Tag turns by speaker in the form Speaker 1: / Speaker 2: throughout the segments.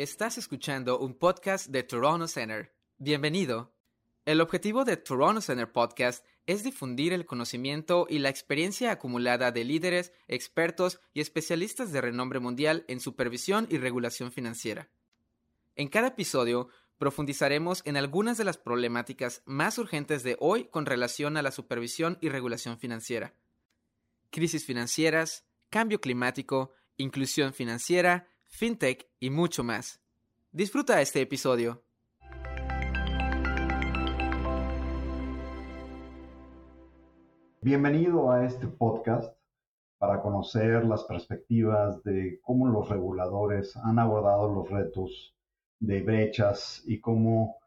Speaker 1: Estás escuchando un podcast de Toronto Center. Bienvenido. El objetivo de Toronto Center Podcast es difundir el conocimiento y la experiencia acumulada de líderes, expertos y especialistas de renombre mundial en supervisión y regulación financiera. En cada episodio profundizaremos en algunas de las problemáticas más urgentes de hoy con relación a la supervisión y regulación financiera. Crisis financieras, cambio climático, inclusión financiera, fintech y mucho más. Disfruta este episodio.
Speaker 2: Bienvenido a este podcast para conocer las perspectivas de cómo los reguladores han abordado los retos de brechas y cómo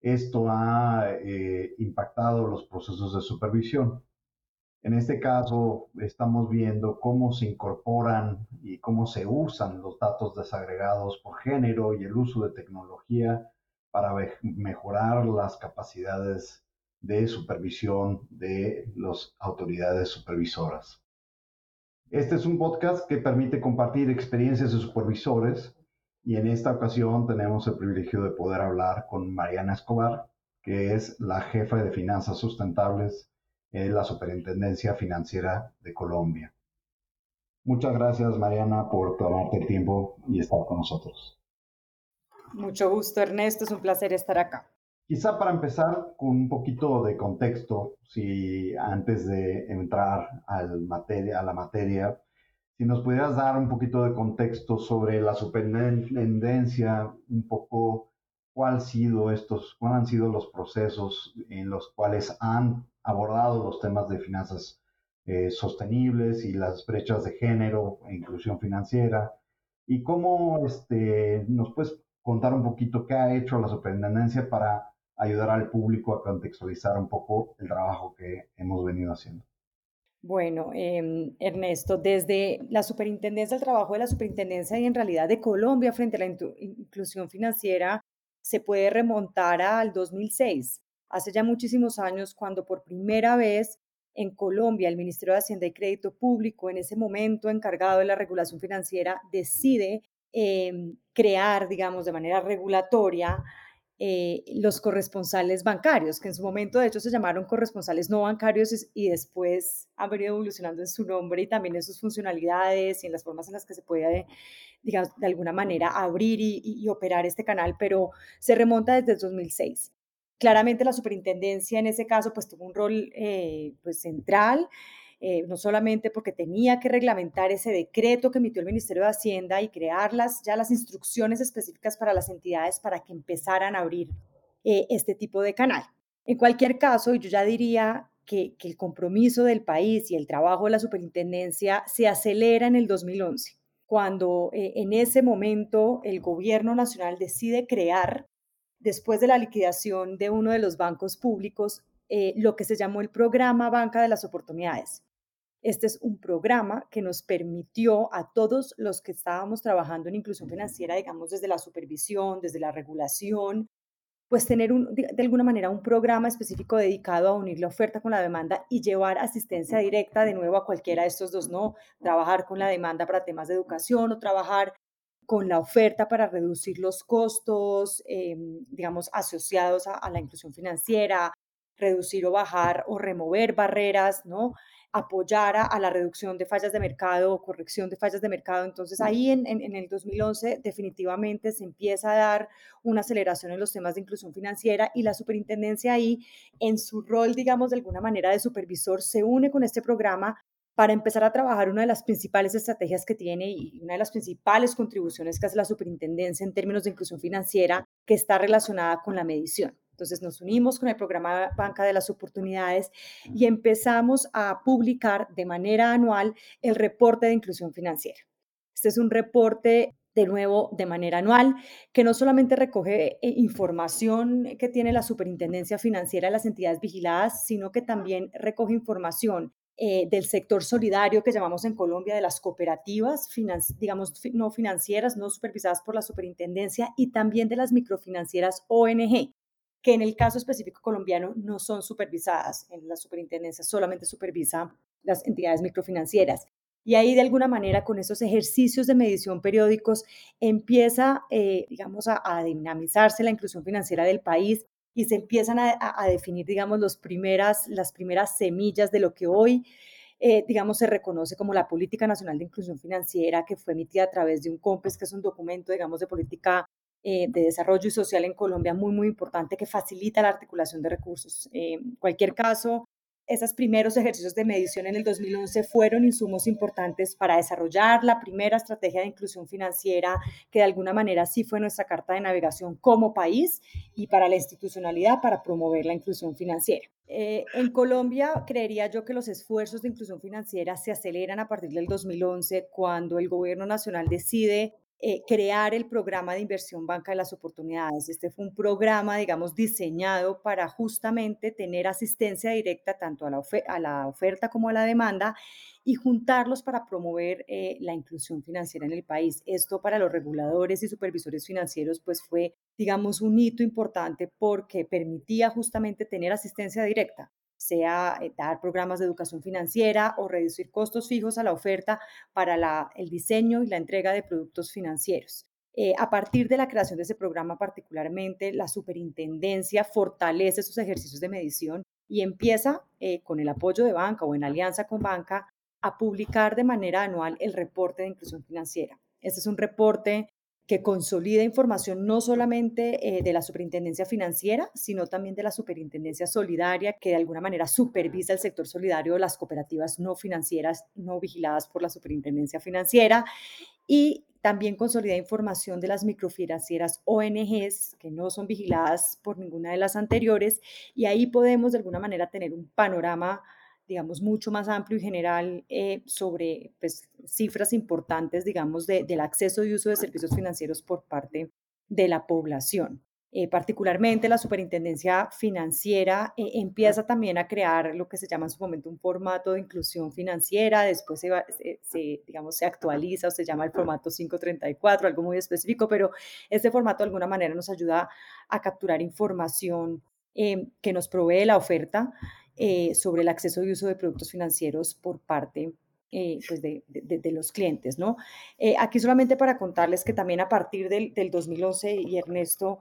Speaker 2: esto ha eh, impactado los procesos de supervisión. En este caso, estamos viendo cómo se incorporan y cómo se usan los datos desagregados por género y el uso de tecnología para mejorar las capacidades de supervisión de las autoridades supervisoras. Este es un podcast que permite compartir experiencias de supervisores y en esta ocasión tenemos el privilegio de poder hablar con Mariana Escobar, que es la jefa de finanzas sustentables en la Superintendencia Financiera de Colombia. Muchas gracias, Mariana, por tomarte el tiempo y estar con nosotros.
Speaker 3: Mucho gusto, Ernesto. Es un placer estar acá.
Speaker 2: Quizá para empezar con un poquito de contexto, si antes de entrar al materia, a la materia, si nos pudieras dar un poquito de contexto sobre la superintendencia, un poco cuál, sido estos, cuál han sido los procesos en los cuales han abordado los temas de finanzas eh, sostenibles y las brechas de género e inclusión financiera. Y cómo este, nos puedes contar un poquito qué ha hecho la superintendencia para ayudar al público a contextualizar un poco el trabajo que hemos venido haciendo.
Speaker 3: Bueno, em, Ernesto, desde la superintendencia, el trabajo de la superintendencia y en realidad de Colombia frente a la inclusión financiera se puede remontar al 2006 hace ya muchísimos años cuando por primera vez en Colombia el Ministerio de Hacienda y Crédito Público, en ese momento encargado de la regulación financiera, decide em, crear, digamos, de manera regulatoria eh, los corresponsales bancarios, que en su momento de hecho se llamaron corresponsales no bancarios y, después han venido evolucionando en su nombre y también en sus funcionalidades y en las formas en las que se puede, digamos, de alguna manera abrir y, y operar este canal, pero se remonta desde el 2006. Claramente la superintendencia en ese caso pues tuvo un rol eh, pues central, eh, no solamente porque tenía que reglamentar ese decreto que emitió el Ministerio de Hacienda y crear las, ya las instrucciones específicas para las entidades para que empezaran a abrir eh, este tipo de canal. En cualquier caso, yo ya diría que, que el compromiso del país y el trabajo de la superintendencia se acelera en el 2011, cuando en ese momento el gobierno nacional decide crear después de la liquidación de uno de los bancos públicos, eh, lo que se llamó el programa Banca de las Oportunidades. Este es un programa que nos permitió a todos los que estábamos trabajando en inclusión financiera, digamos, desde la supervisión, desde la regulación, pues tener un, de, alguna manera un programa específico dedicado a unir la oferta con la demanda y llevar asistencia directa de nuevo a cualquiera de estos dos, ¿no? Trabajar con la demanda para temas de educación o trabajar con la oferta para reducir los costos, em, digamos, asociados a, la inclusión financiera, reducir o bajar o remover barreras, ¿no? apoyar a, la reducción de fallas de mercado o corrección de fallas de mercado. Entonces ahí en, en, el 2011 definitivamente se empieza a dar una aceleración en los temas de inclusión financiera y la superintendencia ahí en su rol, digamos, de alguna manera de supervisor, se une con este programa para empezar a trabajar una de las principales estrategias que tiene y una de las principales contribuciones que hace la superintendencia en términos de inclusión financiera, que está relacionada con la medición. Entonces nos unimos con el programa Banca de las Oportunidades y empezamos a publicar de manera anual el reporte de inclusión financiera. Este es un reporte de nuevo de manera anual, que no solamente recoge eh, información que tiene la superintendencia financiera de las entidades vigiladas, sino que también recoge información eh, del sector solidario que llamamos en Colombia de las cooperativas, digamos, no financieras, no supervisadas por la superintendencia, y también de las microfinancieras ONG, que en el caso específico colombiano no son supervisadas. En la superintendencia solamente supervisa las entidades microfinancieras. Y ahí de alguna manera con esos ejercicios de medición periódicos empieza, eh, digamos, a, dinamizarse la inclusión financiera del país y se empiezan a, definir, digamos, los primeras, las primeras semillas de lo que hoy, eh, digamos, se reconoce como la Política Nacional de Inclusión Financiera, que fue emitida a través de un COMPES, que es un documento, digamos, de política eh, de desarrollo y social en Colombia muy, muy importante que facilita la articulación de recursos. en cualquier caso, esos primeros ejercicios de medición en el 2011 fueron insumos importantes para desarrollar la primera estrategia de inclusión financiera, que de alguna manera sí fue nuestra carta de navegación como país y para la institucionalidad para promover la inclusión financiera. Eh, en Colombia, creería yo que los esfuerzos de inclusión financiera se aceleran a partir del 2011 cuando el gobierno nacional decide eh, crear el programa de inversión Banca de las Oportunidades. Este fue un programa, digamos, diseñado para justamente tener asistencia directa tanto a la, oferta como a la demanda y juntarlos para promover eh, la inclusión financiera en el país. Esto para los reguladores y supervisores financieros pues fue, digamos, un hito importante porque permitía justamente tener asistencia directa sea eh, dar programas de educación financiera o reducir costos fijos a la oferta para el diseño y la entrega de productos financieros. Eh, a partir de la creación de ese programa particularmente, la superintendencia fortalece sus ejercicios de medición y empieza eh, con el apoyo de banca o en alianza con banca a publicar de manera anual el reporte de inclusión financiera. Este es un reporte que consolida información no solamente eh, de la superintendencia financiera, sino también de la superintendencia solidaria, que de alguna manera supervisa el sector solidario de las cooperativas no financieras, no vigiladas por la superintendencia financiera, y también consolida información de las microfinancieras ONGs, que no son vigiladas por ninguna de las anteriores, y ahí podemos de alguna manera tener un panorama digamos, mucho más amplio y general eh, sobre pues, cifras importantes, digamos, del acceso y uso de servicios financieros por parte de la población. Eh, particularmente la superintendencia financiera eh, empieza también a crear lo que se llama en su momento un formato de inclusión financiera, después se, se, digamos, se actualiza o se llama el formato 534, algo muy específico, pero este formato de alguna manera nos ayuda a capturar información que nos provee la oferta eh, sobre el acceso y uso de productos financieros por parte eh, pues de, los clientes. ¿no? Eh, aquí solamente para contarles que también a partir del, 2011 y Ernesto,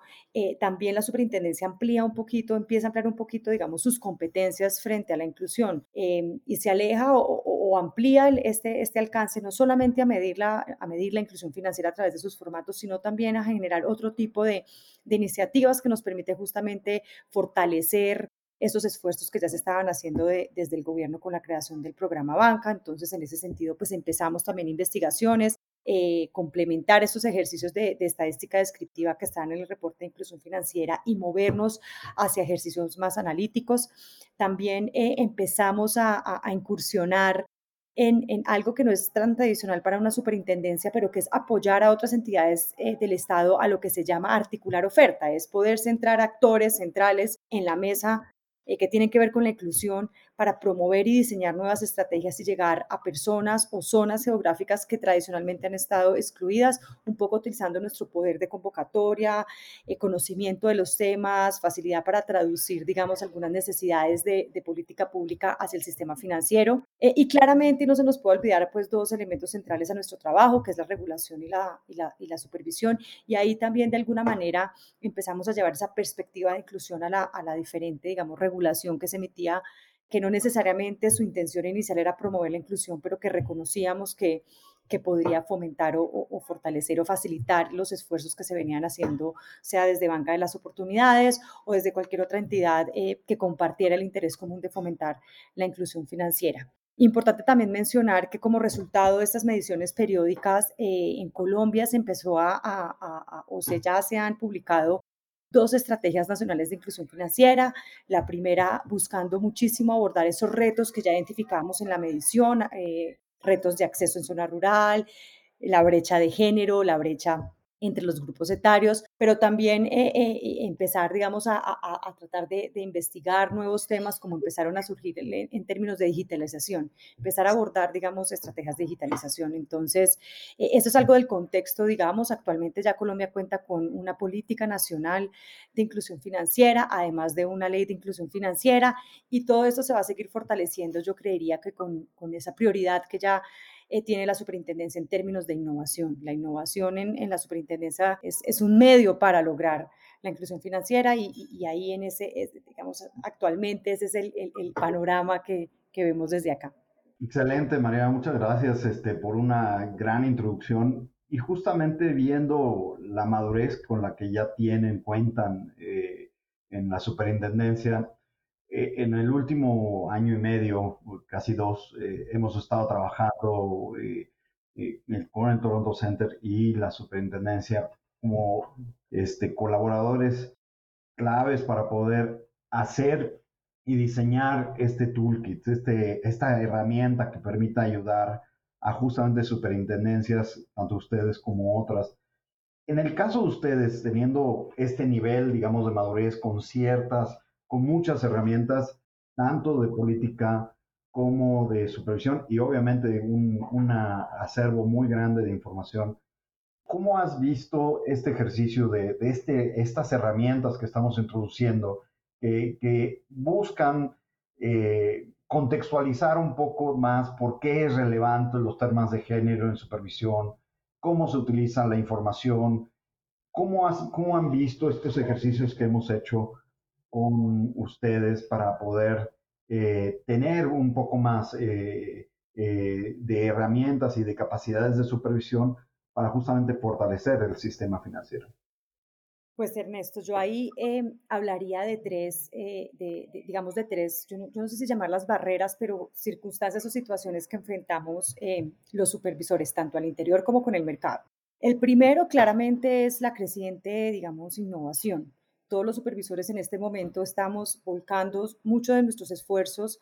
Speaker 3: también la superintendencia amplía un poquito, empieza a ampliar un poquito, digamos, sus competencias frente a la inclusión y se aleja o, amplía este, este alcance no solamente a medir, la, a medir la inclusión financiera a través de sus formatos, sino también a generar otro tipo de, de iniciativas que nos permite justamente fortalecer esos esfuerzos que ya se estaban haciendo desde el gobierno con la creación del programa Banca. Entonces, en ese sentido, pues empezamos también investigaciones, eh, complementar estos ejercicios de, estadística descriptiva que están en el reporte de inclusión financiera y movernos hacia ejercicios más analíticos. También eh, empezamos a, incursionar en, algo que no es tan tradicional para una superintendencia, pero que es apoyar a otras entidades eh, del Estado a lo que se llama articular oferta, es poder centrar actores centrales en la mesa eh, que tienen que ver con la inclusión para promover y diseñar nuevas estrategias y llegar a personas o zonas geográficas que tradicionalmente han estado excluidas, un poco utilizando nuestro poder de convocatoria, eh, conocimiento de los temas, facilidad para traducir, digamos, algunas necesidades de, política pública hacia el sistema financiero. Eh, y claramente no se nos puede olvidar pues dos elementos centrales a nuestro trabajo, que es la regulación y la, y la, y la supervisión. Y ahí también de alguna manera empezamos a llevar esa perspectiva de inclusión a la, a la diferente, digamos, regulación que se emitía que no necesariamente su intención inicial era promover la inclusión, pero que reconocíamos que, que podría fomentar o, fortalecer o facilitar los esfuerzos que se venían haciendo, sea desde Banca de las Oportunidades o desde cualquier otra entidad eh, que compartiera el interés común de fomentar la inclusión financiera. Importante también mencionar que como resultado de estas mediciones periódicas eh, en Colombia se empezó a, a, o se ya se han publicado dos estrategias nacionales de inclusión financiera. La primera, buscando muchísimo abordar esos retos que ya identificamos en la medición, eh, retos de acceso en zona rural, la brecha de género, la brecha entre los grupos etarios, pero también eh, eh, empezar, digamos, a, tratar de, investigar nuevos temas como empezaron a surgir en, términos de digitalización, empezar a abordar, digamos, estrategias de digitalización. Entonces, eh, eso es algo del contexto, digamos, actualmente ya Colombia cuenta con una política nacional de inclusión financiera, además de una ley de inclusión financiera, y todo esto se va a seguir fortaleciendo, yo creería que con, con esa prioridad que ya eh, tiene la superintendencia en términos de innovación. La innovación en, la superintendencia es, un medio para lograr la inclusión financiera y, ahí en ese, digamos, actualmente ese es el, panorama que, vemos desde acá.
Speaker 2: Excelente, María, muchas gracias este, por una gran introducción y justamente viendo la madurez con la que ya tienen, cuentan eh, en la superintendencia, eh, en el último año y medio, casi dos, eh, hemos estado trabajando eh, el Current Toronto Center y la superintendencia como este, colaboradores claves para poder hacer y diseñar este toolkit, este, esta herramienta que permita ayudar a justamente superintendencias, tanto ustedes como otras. En el caso de ustedes, teniendo este nivel, digamos, de madurez con ciertas con muchas herramientas, tanto de política como de supervisión y obviamente un acervo muy grande de información. ¿Cómo has visto este ejercicio de, este, estas herramientas que estamos introduciendo que buscan eh, contextualizar un poco más por qué es relevante los temas de género en supervisión, cómo se utiliza la información, cómo, cómo han visto estos ejercicios que hemos hecho con ustedes para poder eh, tener un poco más eh, eh, de herramientas y de capacidades de supervisión para justamente fortalecer el sistema financiero.
Speaker 3: Pues Ernesto, yo ahí hablaría de tres, de, digamos de tres, yo no, sé si llamarlas barreras, pero circunstancias o situaciones que enfrentamos los supervisores, tanto al interior como con el mercado. El primero claramente es la creciente, digamos, innovación todos los supervisores en este momento estamos volcando muchos de nuestros esfuerzos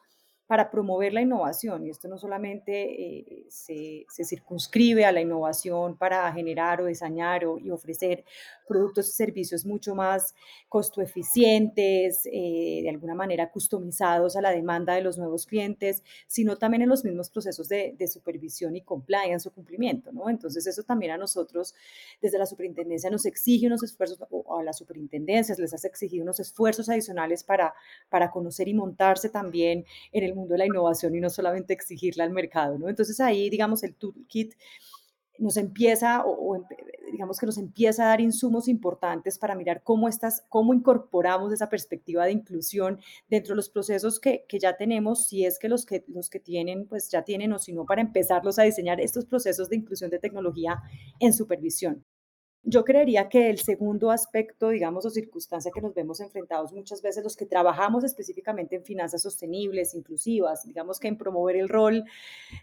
Speaker 3: para promover la innovación. Y esto no solamente eh, se, circunscribe a la innovación para generar o diseñar o, y ofrecer productos y servicios mucho más costo eficientes, eh, de alguna manera customizados a la demanda de los nuevos clientes, sino también en los mismos procesos de, supervisión y compliance o cumplimiento. ¿no? Entonces eso también a nosotros desde la superintendencia nos exige unos esfuerzos, o a las superintendencias les hace exigir unos esfuerzos adicionales para, para conocer y montarse también en el mundo de la innovación y no solamente exigirla al mercado, ¿no? Entonces ahí, digamos, el toolkit nos empieza, o, digamos que nos empieza a dar insumos importantes para mirar cómo, estás, cómo incorporamos esa perspectiva de inclusión dentro de los procesos que, que, ya tenemos, si es que los, que los que tienen, pues ya tienen, o si no, para empezarlos a diseñar estos procesos de inclusión de tecnología en supervisión. Yo creería que el segundo aspecto, digamos, o circunstancia que nos vemos enfrentados muchas veces los que trabajamos específicamente en finanzas sostenibles, inclusivas, digamos que en promover el rol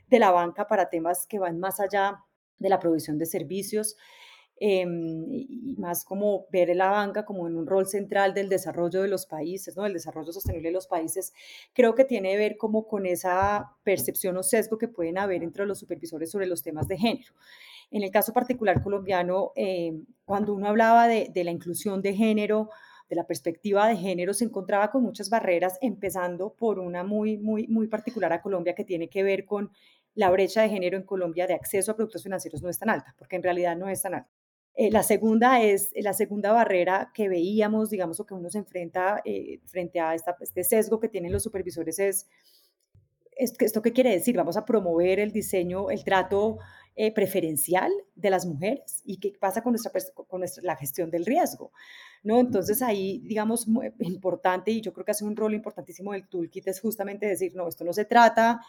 Speaker 3: de la banca para temas que van más allá de la provisión de servicios, em, y más como ver a la banca como en un rol central del desarrollo de los países, ¿no? del desarrollo sostenible de los países, creo que tiene que ver como con esa percepción o sesgo que pueden haber entre los supervisores sobre los temas de género. En el caso particular colombiano, eh, cuando uno hablaba de, la inclusión de género, de la perspectiva de género, se encontraba con muchas barreras, empezando por una muy, muy, muy particular a Colombia que tiene que ver con la brecha de género en Colombia de acceso a productos financieros no es tan alta, porque en realidad no es tan alta. Eh, la segunda es la segunda barrera que veíamos, digamos, o que uno se enfrenta eh, frente a este sesgo que tienen los supervisores es, ¿esto qué quiere decir? Vamos a promover el diseño, el trato eh, preferencial de las mujeres y qué pasa con, nuestra, con la gestión del riesgo. ¿no? Entonces ahí, digamos, muy importante y yo creo que hace un rol importantísimo del toolkit es justamente decir, no, esto no se trata,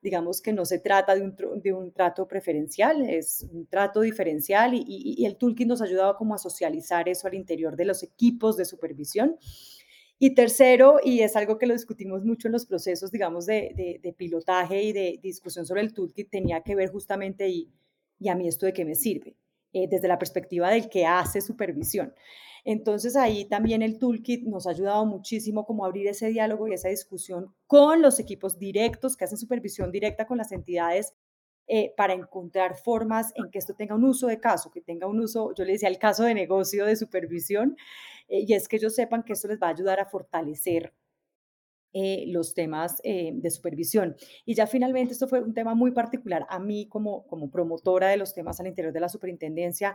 Speaker 3: digamos que no se trata de un, de un trato preferencial, es un trato diferencial y, y, el toolkit nos ayudaba como a socializar eso al interior de los equipos de supervisión y tercero, y es algo que lo discutimos mucho en los procesos, digamos, de, de, pilotaje y de discusión sobre el toolkit, tenía que ver justamente, y, y a mí esto de qué me sirve, eh, desde la perspectiva del que hace supervisión. Entonces ahí también el toolkit nos ha ayudado muchísimo como abrir ese diálogo y esa discusión con los equipos directos que hacen supervisión directa con las entidades eh, para encontrar formas en que esto tenga un uso de caso, que tenga un uso, yo le decía, el caso de negocio de supervisión, eh, y es que ellos sepan que esto les va a ayudar a fortalecer eh, los temas de supervisión. Y ya finalmente, esto fue un tema muy particular a mí como, como promotora de los temas al interior de la superintendencia,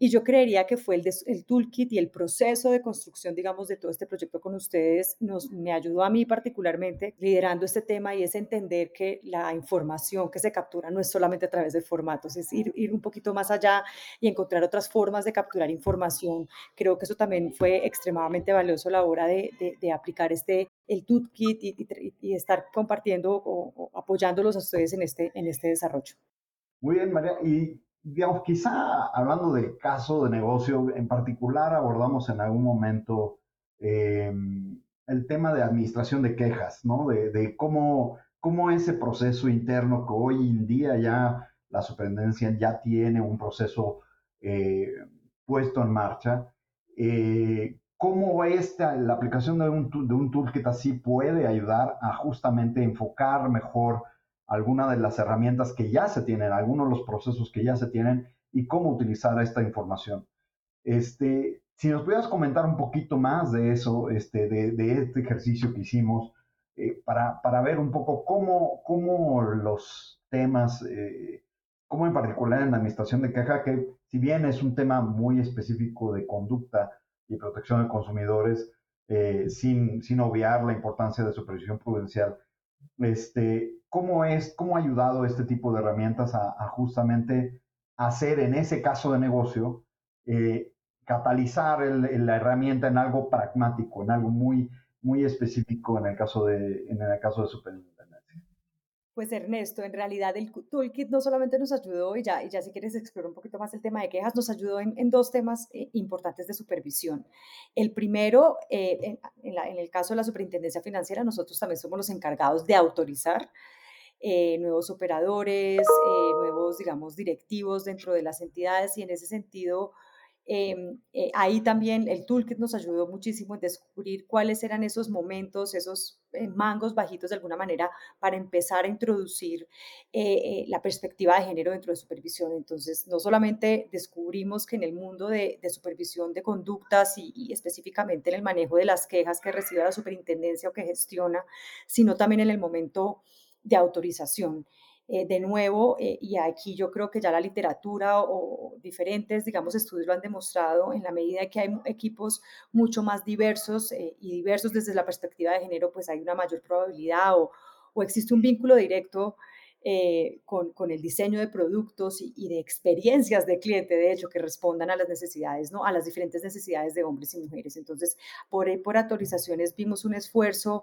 Speaker 3: Y yo creería que fue el, el, toolkit y el proceso de construcción, digamos, de todo este proyecto con ustedes, nos, me ayudó a mí particularmente liderando este tema y es entender que la información que se captura no es solamente a través de formatos, es ir, ir un poquito más allá y encontrar otras formas de capturar información. Creo que eso también fue extremadamente valioso a la hora de, de, aplicar este, el toolkit y, y, estar compartiendo o, o, apoyándolos a ustedes en este, en este desarrollo.
Speaker 2: Muy bien, María. Y digamos, quizá hablando del caso de negocio, en particular abordamos en algún momento eh, el tema de administración de quejas, ¿no? De, cómo, cómo ese proceso interno que hoy en día ya la superintendencia ya tiene un proceso eh, puesto en marcha, eh, cómo esta, la aplicación de un, de un toolkit así puede ayudar a justamente enfocar mejor alguna de las herramientas que ya se tienen, algunos de los procesos que ya se tienen y cómo utilizar esta información. Este, si nos pudieras comentar un poquito más de eso, este, de, este ejercicio que hicimos, eh, para, para, ver un poco cómo, cómo los temas, eh, cómo en particular en la administración de caja, que si bien es un tema muy específico de conducta y protección de consumidores, eh, sin, sin obviar la importancia de supervisión prudencial, este, ¿cómo, es, ¿cómo ha ayudado este tipo de herramientas a, justamente hacer en ese caso de negocio, eh, catalizar la herramienta en algo pragmático, en algo muy, muy específico en el caso de, en el caso de
Speaker 3: pues Ernesto, en realidad el toolkit no solamente nos ayudó, y ya, y ya si quieres explorar un poquito más el tema de quejas, nos ayudó en, dos temas eh, importantes de supervisión. El primero, eh, en, el caso de la superintendencia financiera, nosotros también somos los encargados de autorizar eh, nuevos operadores, nuevos, digamos, directivos dentro de las entidades y en ese sentido Em, eh, ahí también el toolkit nos ayudó muchísimo en descubrir cuáles eran esos momentos, esos eh, mangos bajitos de alguna manera para empezar a introducir eh, la perspectiva de género dentro de supervisión. Entonces, no solamente descubrimos que en el mundo de, supervisión de conductas y, y, específicamente en el manejo de las quejas que recibe la superintendencia o que gestiona, sino también en el momento de autorización. Eh, de nuevo, eh, y aquí yo creo que ya la literatura o diferentes, digamos, estudios lo han demostrado, en la medida que hay equipos mucho más diversos eh, y diversos desde la perspectiva de género, pues hay una mayor probabilidad o, o existe un vínculo directo con, con, el diseño de productos y, y, de experiencias de cliente, de hecho, que respondan a las necesidades, ¿no? A las diferentes necesidades de hombres y mujeres. Entonces, por, por autorizaciones vimos un esfuerzo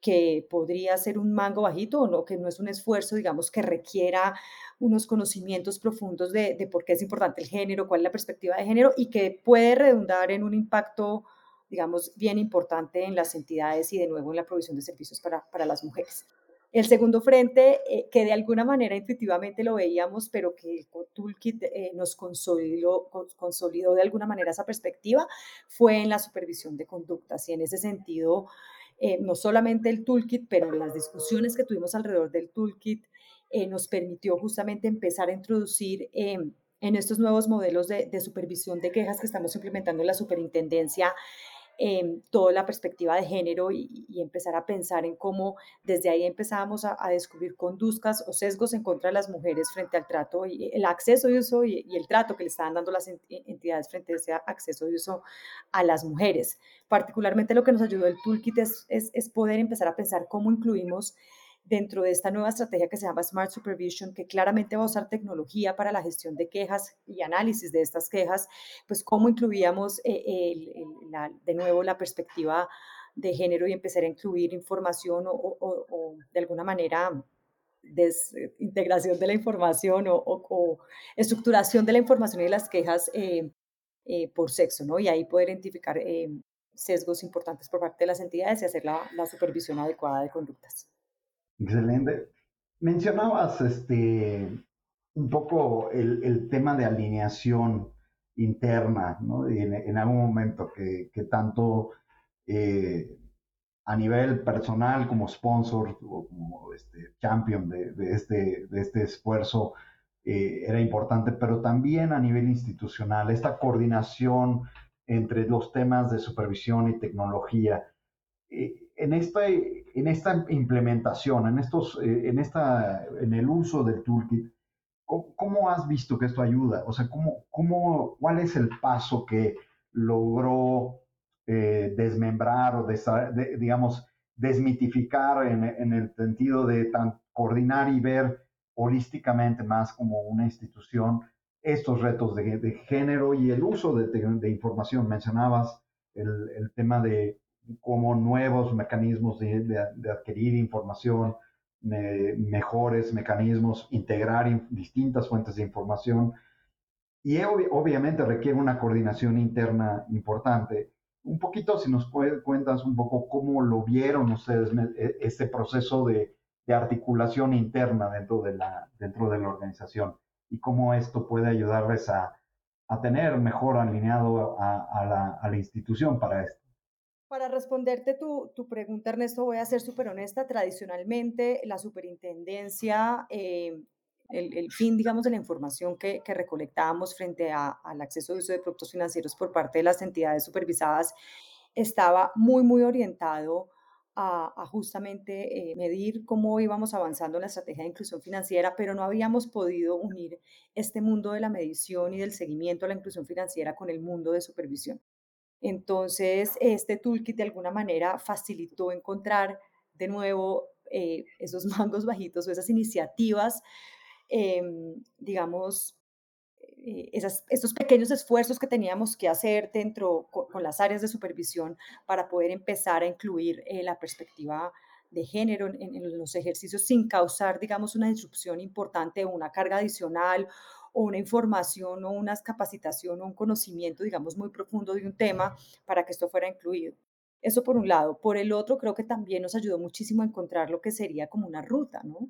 Speaker 3: que podría ser un mango bajito o no, que no es un esfuerzo, digamos, que requiera unos conocimientos profundos de, por qué es importante el género, cuál es la perspectiva de género y que puede redundar en un impacto, digamos, bien importante en las entidades y de nuevo en la provisión de servicios para, para las mujeres. El segundo frente, eh, que de alguna manera intuitivamente lo veíamos, pero que el Toolkit eh, nos consolidó de alguna manera esa perspectiva, fue en la supervisión de conductas. Y en ese sentido, eh, no solamente el toolkit, pero las discusiones que tuvimos alrededor del toolkit eh, nos permitió justamente empezar a introducir em, en estos nuevos modelos de, supervisión de quejas que estamos implementando en la superintendencia toda la perspectiva de género y, empezar a pensar en cómo desde ahí empezábamos a, descubrir conductas o sesgos en contra de las mujeres frente al trato y el acceso de uso y, el trato que le estaban dando las entidades frente a ese acceso de uso a las mujeres. Particularmente lo que nos ayudó el toolkit es, es poder empezar a pensar cómo incluimos dentro de esta nueva estrategia que se llama Smart Supervision, que claramente va a usar tecnología para la gestión de quejas y análisis de estas quejas, pues cómo incluíamos eh, de nuevo la perspectiva de género y empezar a incluir información o, de alguna manera desintegración de la información o, estructuración de la información y las quejas eh, eh, por sexo, ¿no? Y ahí poder identificar sesgos importantes por parte de las entidades y hacer la supervisión adecuada de conductas.
Speaker 2: Excelente. Mencionabas este, un poco el, tema de alineación interna, ¿no? En, algún momento que, tanto eh, a nivel personal como sponsor o como este, champion de, este, de este esfuerzo eh, era importante, pero también a nivel institucional, esta coordinación entre los temas de supervisión y tecnología. Eh, en esta, en esta implementación, en, estos, eh, en, esta, en el uso del toolkit, ¿cómo, has visto que esto ayuda? O sea, ¿cómo, cómo, ¿cuál es el paso que logró eh, desmembrar o, digamos, desmitificar en, en, el sentido de tan, coordinar y ver holísticamente más como una institución estos retos de, género y el uso de, de información. Mencionabas el, el, tema de cómo nuevos mecanismos de, de adquirir información, mejores mecanismos, integrar distintas fuentes de información y obviamente requiere una coordinación interna importante. Un poquito, si nos cuentas un poco cómo lo vieron ustedes este proceso de, de articulación interna dentro de, la, dentro de la organización y cómo esto puede ayudarles a, a tener mejor alineado a, a, la, a, la, institución para esto.
Speaker 3: Para responderte tu, tu pregunta, Ernesto, voy a ser súper honesta. Tradicionalmente, la superintendencia, eh, el, el, fin, digamos, de la información que, que recolectábamos frente al acceso de uso de productos financieros por parte de las entidades supervisadas estaba muy, muy orientado a, justamente eh, medir cómo íbamos avanzando en la estrategia de inclusión financiera, pero no habíamos podido unir este mundo de la medición y del seguimiento a la inclusión financiera con el mundo de supervisión. Entonces, este toolkit de alguna manera facilitó encontrar de nuevo eh, esos mangos bajitos o esas iniciativas, em, digamos, eh, estos pequeños esfuerzos que teníamos que hacer dentro con, las áreas de supervisión para poder empezar a incluir eh, la perspectiva de género en, los ejercicios sin causar, digamos, una disrupción importante o una carga adicional o una información o una capacitación o un conocimiento, digamos, muy profundo de un tema para que esto fuera incluido. Eso por un lado. Por el otro, creo que también nos ayudó muchísimo a encontrar lo que sería como una ruta, ¿no?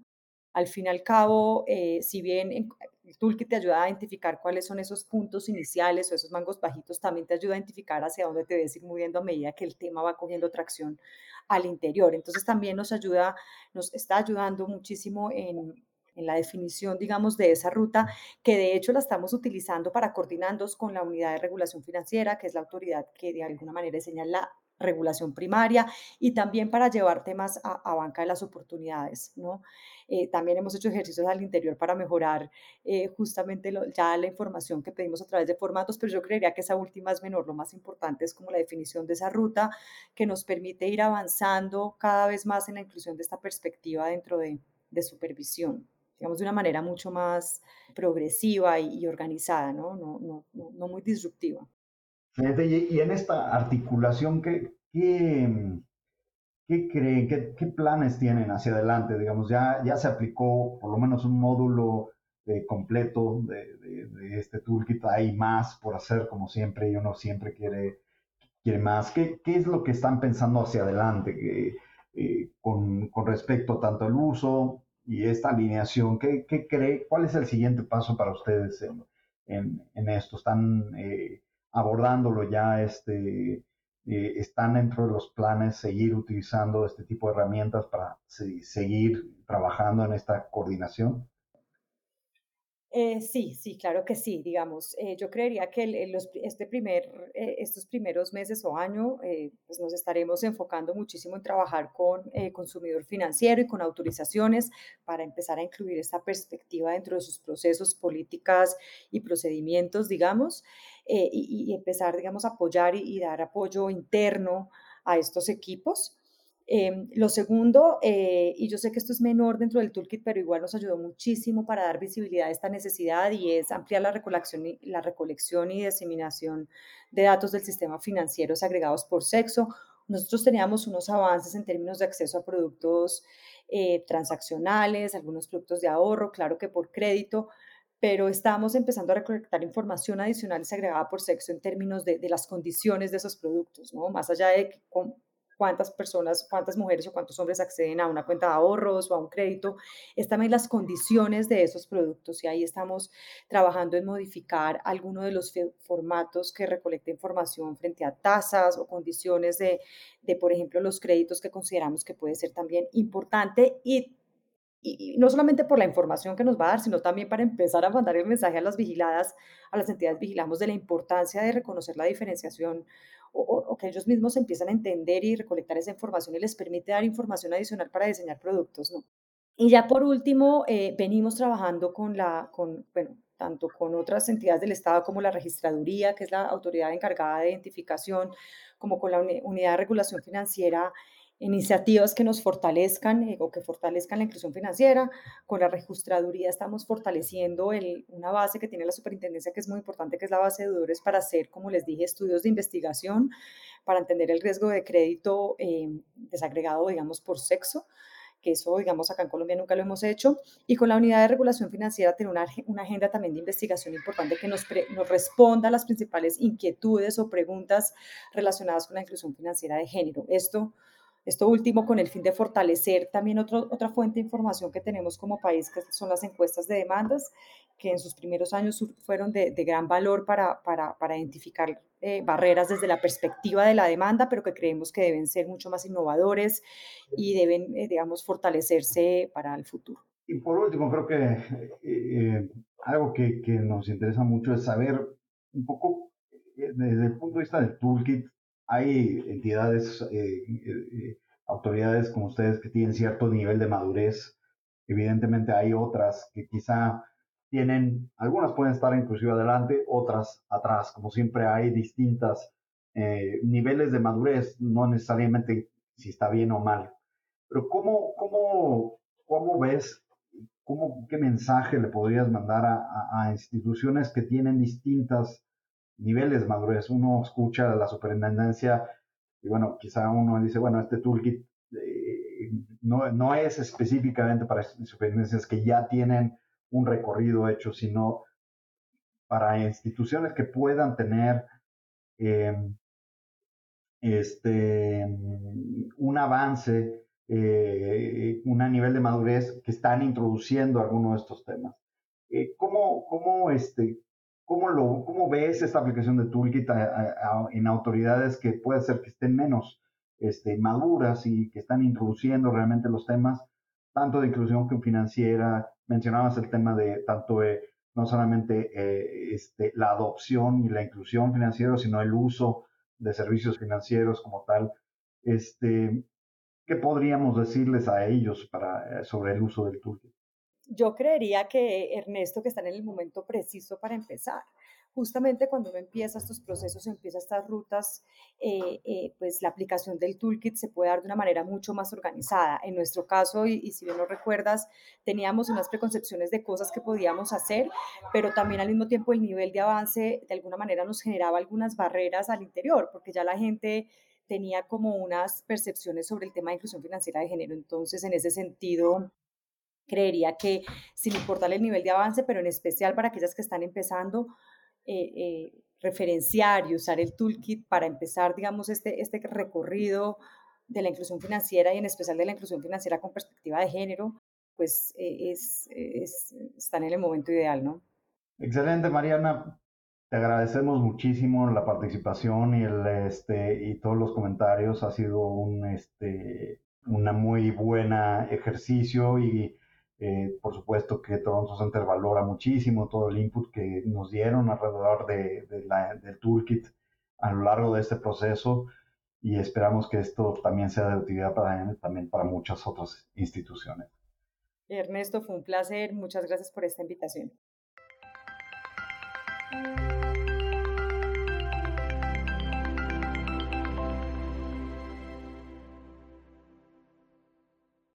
Speaker 3: Al fin y al cabo, eh, si bien el toolkit te ayuda a identificar cuáles son esos puntos iniciales o esos mangos bajitos, también te ayuda a identificar hacia dónde te debes ir moviendo a medida que el tema va cogiendo tracción al interior. Entonces también nos ayuda, nos está ayudando muchísimo en, en la definición, digamos, de esa ruta, que de hecho la estamos utilizando para coordinarnos con la unidad de regulación financiera, que es la autoridad que de alguna manera señala regulación primaria y también para llevar temas a, banca de las oportunidades, ¿no? Eh, también hemos hecho ejercicios al interior para mejorar eh, justamente ya la información que pedimos a través de formatos, pero yo creería que esa última es menor. Lo más importante es como la definición de esa ruta que nos permite ir avanzando cada vez más en la inclusión de esta perspectiva dentro de, de supervisión digamos, de una manera mucho más progresiva y, organizada, ¿no? No, no, no muy disruptiva.
Speaker 2: Y, en esta articulación, ¿qué, qué, qué creen, qué, planes tienen hacia adelante? Digamos, ya, ya se aplicó por lo menos un módulo completo de, de, este toolkit, hay más por hacer, como siempre, y uno siempre quiere, quiere más. ¿Qué, ¿Qué es lo que están pensando hacia adelante eh, con, con, respecto tanto al uso y esta alineación? ¿Qué, qué cree, ¿Cuál es el siguiente paso para ustedes en, en, en esto? ¿Están... Eh, abordándolo ya, este, eh, están dentro de los planes seguir utilizando este tipo de herramientas para seguir trabajando en esta coordinación?
Speaker 3: Eh, sí, sí, claro que sí, digamos. Eh, yo creería que el, este primer, eh, estos primeros meses o año pues nos estaremos enfocando muchísimo en trabajar con consumidor financiero y con autorizaciones para empezar a incluir esta perspectiva dentro de sus procesos, políticas y procedimientos, digamos, y, y, empezar, digamos, a apoyar y, y dar apoyo interno a estos equipos. Em, lo segundo, eh, y yo sé que esto es menor dentro del toolkit, pero igual nos ayudó muchísimo para dar visibilidad a esta necesidad y es ampliar la recolección y, la recolección y diseminación de datos del sistema financiero agregados por sexo. Nosotros teníamos unos avances en términos de acceso a productos eh, transaccionales, algunos productos de ahorro, claro que por crédito, pero estamos empezando a recolectar información adicional agregada por sexo en términos de, de, las condiciones de esos productos, ¿no? Más allá de cuántas personas, cuántas mujeres o cuántos hombres acceden a una cuenta de ahorros o a un crédito, es también las condiciones de esos productos y ahí estamos trabajando en modificar alguno de los formatos que recolecta información frente a tasas o condiciones de, de, por ejemplo, los créditos que consideramos que puede ser también importante y y, no solamente por la información que nos va a dar, sino también para empezar a mandar el mensaje a las vigiladas, a las entidades vigilamos de la importancia de reconocer la diferenciación o, que ellos mismos empiezan a entender y recolectar esa información y les permite dar información adicional para diseñar productos, ¿no? Y ya por último, eh, venimos trabajando con la, con, bueno, tanto con otras entidades del Estado como la registraduría, que es la autoridad encargada de identificación, como con la unidad de regulación financiera iniciativas que nos fortalezcan eh, o que fortalezcan la inclusión financiera. Con la registraduría estamos fortaleciendo el, una base que tiene la superintendencia que es muy importante, que es la base de deudores para hacer, como les dije, estudios de investigación, para entender el riesgo de crédito eh, desagregado, digamos, por sexo que eso, digamos, acá en Colombia nunca lo hemos hecho, y con la unidad de regulación financiera tener una, una agenda también de investigación importante que nos, nos responda a las principales inquietudes o preguntas relacionadas con la inclusión financiera de género. Esto esto último con el fin de fortalecer también otro, otra fuente de información que tenemos como país, que son las encuestas de demandas, que en sus primeros años fueron de, gran valor para, para, para identificar eh, barreras desde la perspectiva de la demanda, pero que creemos que deben ser mucho más innovadores y deben, eh, digamos, fortalecerse para el futuro.
Speaker 2: Y por último, creo que eh, algo que, que nos interesa mucho es saber un poco desde el punto de vista del toolkit, hay entidades, eh, eh, autoridades como ustedes que tienen cierto nivel de madurez. Evidentemente hay otras que quizá tienen, algunas pueden estar inclusive adelante, otras atrás. Como siempre hay distintas eh, niveles de madurez, no necesariamente si está bien o mal. Pero ¿cómo, cómo, cómo ves, cómo, qué mensaje le podrías mandar a instituciones que tienen distintas niveles de madurez. Uno escucha la superintendencia y bueno, quizá uno dice, bueno, este toolkit eh, no, no, es específicamente para superintendencias que ya tienen un recorrido hecho, sino para instituciones que puedan tener em, este, un avance, eh, un nivel de madurez que están introduciendo algunos de estos temas. Eh, ¿cómo, cómo, este, ¿Cómo, lo, ¿Cómo ves esta aplicación de Toolkit en autoridades que puede ser que estén menos este, maduras y que están introduciendo realmente los temas, tanto de inclusión financiera? Mencionabas el tema de tanto no solamente eh, este, la adopción y la inclusión financiera, sino el uso de servicios financieros como tal. Este, ¿Qué podríamos decirles a ellos para, sobre el uso del toolkit?
Speaker 3: Yo creería que Ernesto, que está en el momento preciso para empezar. Justamente cuando uno empieza estos procesos, empieza estas rutas, eh, eh, pues la aplicación del toolkit se puede dar de una manera mucho más organizada. En nuestro caso, y, si bien lo recuerdas, teníamos unas preconcepciones de cosas que podíamos hacer, pero también al mismo tiempo el nivel de avance de alguna manera nos generaba algunas barreras al interior, porque ya la gente tenía como unas percepciones sobre el tema de inclusión financiera de género. Entonces, en ese sentido, creería que sin importar el nivel de avance, pero en especial para aquellas que están empezando, eh, eh, referenciar y usar el toolkit para empezar, digamos, este, este recorrido de la inclusión financiera y en especial de la inclusión financiera con perspectiva de género, pues eh, es, es, están en el momento ideal, ¿no?
Speaker 2: Excelente, Mariana. Te agradecemos muchísimo la participación y, el, este, y todos los comentarios. Ha sido un, este, una muy buena ejercicio y eh, por supuesto que Toronto Center valora muchísimo todo el input que nos dieron alrededor de, del toolkit a lo largo de este proceso y esperamos que esto también sea de utilidad para, también para muchas otras instituciones.
Speaker 3: Ernesto, fue un placer. Muchas gracias por esta invitación.